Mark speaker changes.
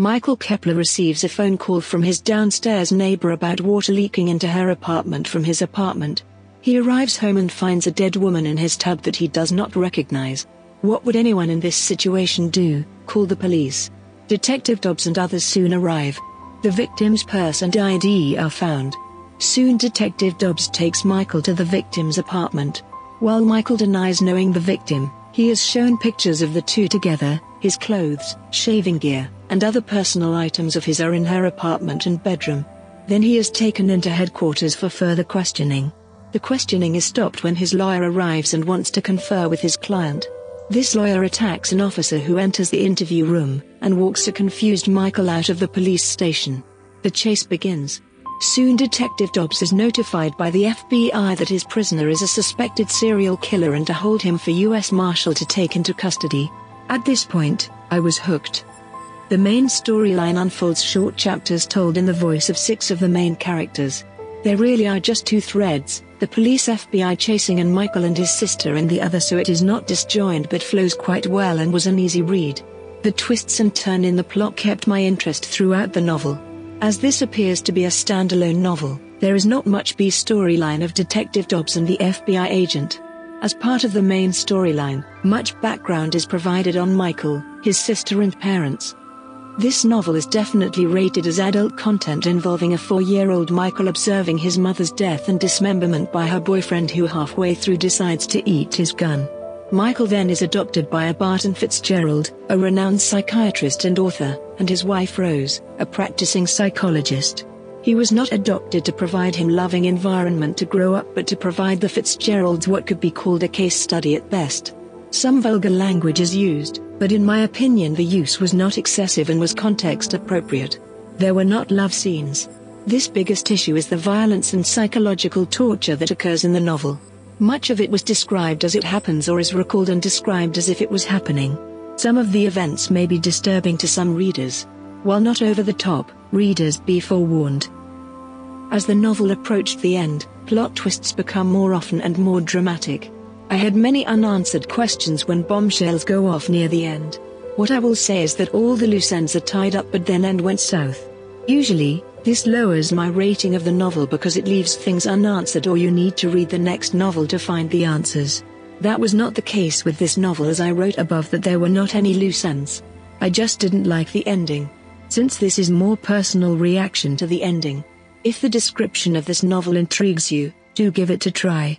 Speaker 1: Michael Kepler receives a phone call from his downstairs neighbor about water leaking into her apartment from his apartment. He arrives home and finds a dead woman in his tub that he does not recognize. What would anyone in this situation do? Call the police. Detective Dobbs and others soon arrive. The victim's purse and ID are found. Soon Detective Dobbs takes Michael to the victim's apartment. While Michael denies knowing the victim, he is shown pictures of the two together, his clothes, shaving gear, and other personal items of his are in her apartment and bedroom. Then he is taken into headquarters for further questioning. The questioning is stopped when his lawyer arrives and wants to confer with his client. This lawyer attacks an officer who enters the interview room and walks a confused Michael out of the police station. The chase begins. Soon Detective Dobbs is notified by the FBI that his prisoner is a suspected serial killer and to hold him for U.S. Marshal to take into custody. At this point, I was hooked. The main storyline unfolds short chapters told in the voice of six of the main characters. There really are just two threads, the police FBI chasing and Michael and his sister in the other so it is not disjoined but flows quite well and was an easy read. The twists and turn in the plot kept my interest throughout the novel. As this appears to be a standalone novel, there is not much B storyline of Detective Dobbs and the FBI agent. As part of the main storyline, much background is provided on Michael, his sister and parents. This novel is definitely rated as adult content involving a four-year-old Michael observing his mother's death and dismemberment by her boyfriend who halfway through decides to eat his gun. Michael then is adopted by a Barton Fitzgerald, a renowned psychiatrist and author, and his wife Rose, a practicing psychologist. He was not adopted to provide him loving environment to grow up but to provide the Fitzgeralds what could be called a case study at best. Some vulgar language is used, but in my opinion the use was not excessive and was context appropriate. There were not love scenes. This biggest issue is the violence and psychological torture that occurs in the novel. Much of it was described as it happens or is recalled and described as if it was happening. Some of the events may be disturbing to some readers. While not over the top, readers be forewarned. As the novel approached the end, plot twists become more often and more dramatic. I had many unanswered questions when bombshells go off near the end. What I will say is that all the loose ends are tied up but then end went south. Usually, this lowers my rating of the novel because it leaves things unanswered or you need to read the next novel to find the answers. That was not the case with this novel as I wrote above that there were not any loose ends. I just didn't like the ending. Since this is more personal reaction to the ending. If the description of this novel intrigues you, do give it a try.